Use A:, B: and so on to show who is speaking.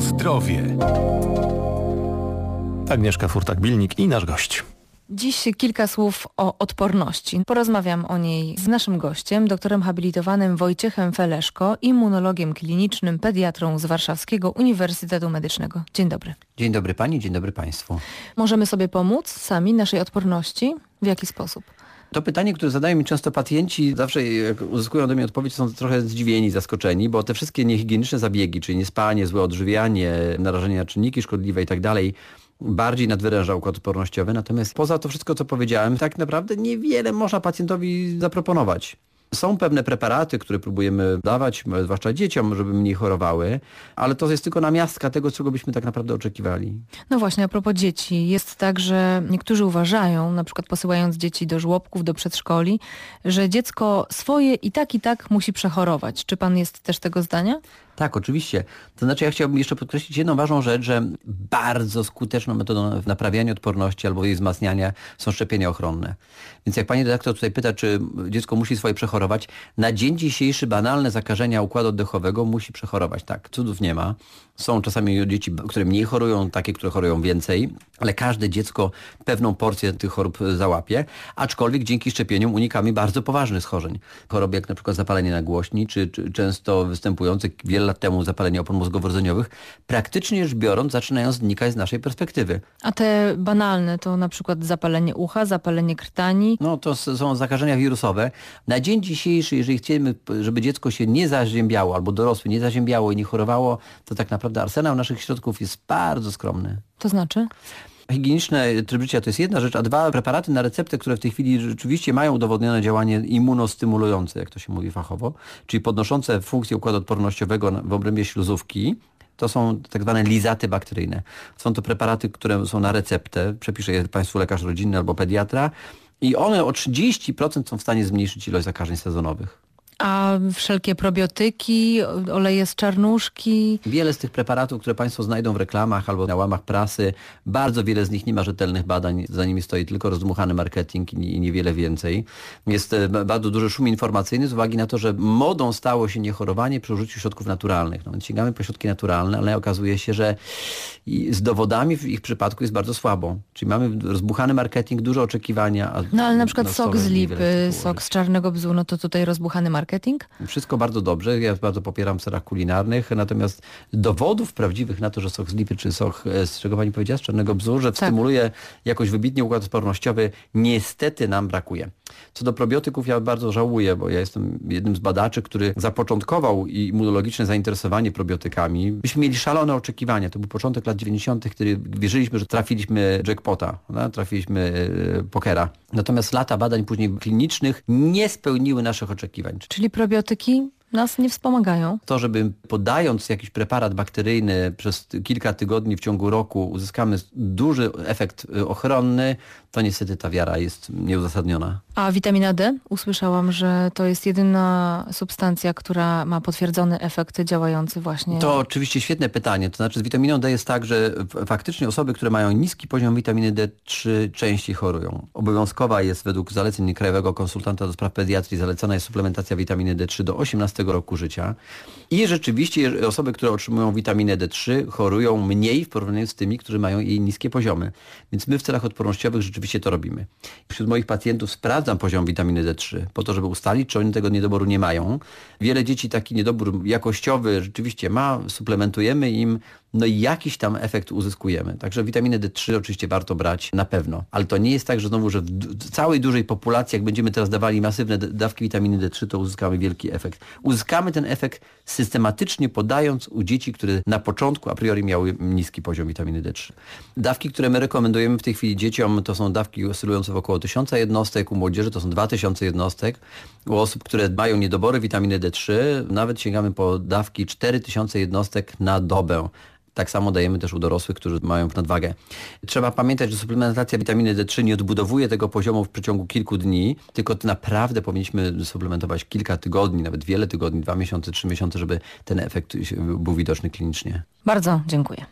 A: Zdrowie. Agnieszka Furtak-Bilnik i nasz gość.
B: Dziś kilka słów o odporności. Porozmawiam o niej z naszym gościem, doktorem habilitowanym Wojciechem Feleszko, immunologiem klinicznym, pediatrą z Warszawskiego Uniwersytetu Medycznego. Dzień dobry.
C: Dzień dobry Pani, dzień dobry Państwu.
B: Możemy sobie pomóc sami naszej odporności? W jaki sposób?
C: To pytanie, które zadają mi często pacjenci, zawsze jak uzyskują do mnie odpowiedź, są trochę zdziwieni, zaskoczeni, bo te wszystkie niehigieniczne zabiegi, czyli niespanie, złe odżywianie, narażenie na czynniki szkodliwe i tak dalej, bardziej nadwyręża układ odpornościowy. Natomiast poza to wszystko, co powiedziałem, tak naprawdę niewiele można pacjentowi zaproponować. Są pewne preparaty, które próbujemy dawać, zwłaszcza dzieciom, żeby mniej chorowały, ale to jest tylko namiastka tego, czego byśmy tak naprawdę oczekiwali.
B: No właśnie, a propos dzieci. Jest tak, że niektórzy uważają, na przykład posyłając dzieci do żłobków, do przedszkoli, że dziecko swoje i tak i tak musi przechorować. Czy pan jest też tego zdania?
C: Tak, oczywiście. To znaczy ja chciałbym jeszcze podkreślić jedną ważną rzecz, że bardzo skuteczną metodą naprawiania odporności albo jej wzmacniania są szczepienia ochronne. Więc jak pani redaktor tutaj pyta, czy dziecko musi swoje przechorować, na dzień dzisiejszy banalne zakażenia układu oddechowego musi przechorować. Tak, cudów nie ma. Są czasami dzieci, które mniej chorują, takie, które chorują więcej, ale każde dziecko pewną porcję tych chorób załapie, aczkolwiek dzięki szczepieniom unikamy bardzo poważnych schorzeń. Choroby jak na przykład zapalenie nagłośni, czy, czy często występujące wiele lat temu zapalenie opon mózgowo-rdzeniowych, praktycznie rzecz biorąc zaczynają znikać z naszej perspektywy.
B: A te banalne to na przykład zapalenie ucha, zapalenie krtani?
C: No to są zakażenia wirusowe. Na dzień dzisiejszy, jeżeli chcemy, żeby dziecko się nie zaziębiało albo dorosły nie zaziębiało i nie chorowało, to tak naprawdę arsenał naszych środków jest bardzo skromny.
B: To znaczy?
C: higieniczne tryb życia to jest jedna rzecz, a dwa preparaty na receptę, które w tej chwili rzeczywiście mają udowodnione działanie immunostymulujące, jak to się mówi fachowo, czyli podnoszące funkcję układu odpornościowego w obrębie śluzówki, to są tak zwane lizaty bakteryjne. Są to preparaty, które są na receptę, przepisze je Państwu lekarz rodzinny albo pediatra i one o 30% są w stanie zmniejszyć ilość zakażeń sezonowych.
B: A wszelkie probiotyki, oleje z czarnuszki?
C: Wiele z tych preparatów, które Państwo znajdą w reklamach albo na łamach prasy, bardzo wiele z nich nie ma rzetelnych badań, za nimi stoi tylko rozdmuchany marketing i niewiele więcej. Jest e, bardzo duży szum informacyjny z uwagi na to, że modą stało się niechorowanie przy użyciu środków naturalnych. No sięgamy po środki naturalne, ale okazuje się, że z dowodami w ich przypadku jest bardzo słabo. Czyli mamy rozbuchany marketing, duże oczekiwania.
B: no ale na przykład sok z lipy, sok z czarnego bzu, no to tutaj rozbuchany marketing marketing?
C: Wszystko bardzo dobrze. Ja bardzo popieram w serach kulinarnych, natomiast dowodów prawdziwych na to, że sok z lipy czy sok, e, z czego pani powiedziała, z czarnego bzu, że tak. stymuluje jakoś wybitnie układ odpornościowy, niestety nam brakuje. Co do probiotyków ja bardzo żałuję, bo ja jestem jednym z badaczy, który zapoczątkował immunologiczne zainteresowanie probiotykami. Myśmy mieli szalone oczekiwania. To był początek lat 90., kiedy wierzyliśmy, że trafiliśmy jackpota, no? trafiliśmy e, pokera. Natomiast lata badań później klinicznych nie spełniły naszych oczekiwań.
B: Czyli probiotyki nas nie wspomagają.
C: To, żeby podając jakiś preparat bakteryjny przez kilka tygodni w ciągu roku uzyskamy duży efekt y, ochronny, to niestety ta wiara jest nieuzasadniona.
B: A witamina D? Usłyszałam, że to jest jedyna substancja, która ma potwierdzony efekt działający właśnie.
C: To oczywiście świetne pytanie. To znaczy z witaminą D jest tak, że faktycznie osoby, które mają niski poziom witaminy D3 częściej chorują. Obowiązkowa jest według zaleceń Krajowego Konsultanta do Spraw Pediatrii zalecana jest suplementacja witaminy D3 do 18 roku życia. I rzeczywiście osoby, które otrzymują witaminę D3 chorują mniej w porównaniu z tymi, którzy mają jej niskie poziomy. Więc my w celach odpornościowych rzeczywiście to robimy. Wśród moich pacjentów sprawdzam poziom witaminy D3 po to, żeby ustalić, czy oni tego niedoboru nie mają. Wiele dzieci taki niedobór jakościowy rzeczywiście ma, suplementujemy im, no i jakiś tam efekt uzyskujemy. Także witaminę D3 oczywiście warto brać na pewno. Ale to nie jest tak, że znowu, że w całej dużej populacji, jak będziemy teraz dawali masywne dawki witaminy D3, to uzyskamy wielki efekt. Uzyskamy ten efekt systematycznie podając u dzieci, które na początku a priori miały niski poziom witaminy D3. Dawki, które my rekomendujemy w tej chwili dzieciom, to są dawki oscylujące w około 1000 jednostek, u młodzieży to są 2000 jednostek. U osób, które mają niedobory witaminy D3, nawet sięgamy po dawki 4000 jednostek na dobę. Tak samo dajemy też u dorosłych, którzy mają nadwagę. Trzeba pamiętać, że suplementacja witaminy D3 nie odbudowuje tego poziomu w przeciągu kilku dni, tylko naprawdę powinniśmy suplementować kilka tygodni, nawet wiele tygodni, dwa miesiące, trzy miesiące, żeby ten efekt był widoczny klinicznie.
B: Bardzo dziękuję.